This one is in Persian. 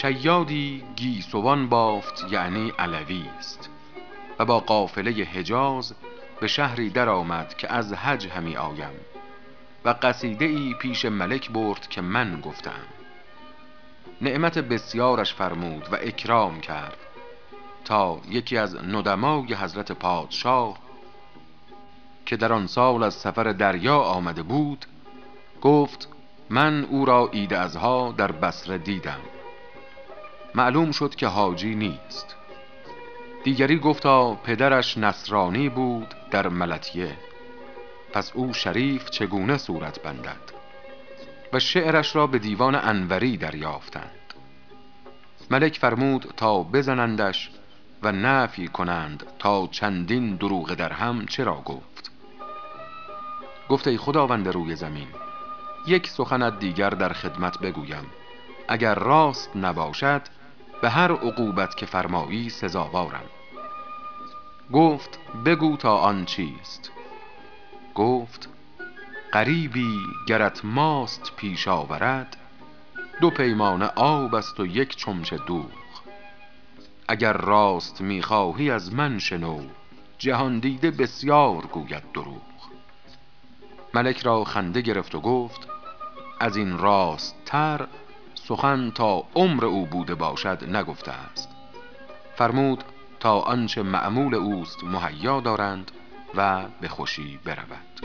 شیادی گیسوان بافت یعنی علوی است. و با قافله حجاز به شهری درآمد که از حج همی آیم. و قصیده ای پیش ملک برد که من گفتم. نعمت بسیارش فرمود و اکرام کرد. تا یکی از ندمای حضرت پادشاه که در آن سال از سفر دریا آمده بود گفت من او را عید ازها در بصره دیدم. معلوم شد که حاجی نیست. دیگری گفتا پدرش نصرانی بود در ملتیه. پس او شریف چگونه صورت بندد؟ و شعرش را به دیوان انوری دریافتند. ملک فرمود تا بزنندش و نفی کنند تا چندین دروغ در هم چرا گفت؟ گفت ای خداوند روی زمین یک سخنت دیگر در خدمت بگویم. اگر راست نباشد به هر عقوبت که فرمایی سزاوارم. گفت بگو تا آن چیست. گفت قریبی گرت ماست پیش آورد دو پیمانه آب است و یک چمچه دوغ اگر راست می‌خواهی از من شنو جهان دیده بسیار گوید دروغ. ملک را خنده گرفت و گفت از این راست تر سخن تا عمر او بوده باشد نگفته است. فرمود تا آنچه معمول اوست مهیا دارند و به خوشی برود.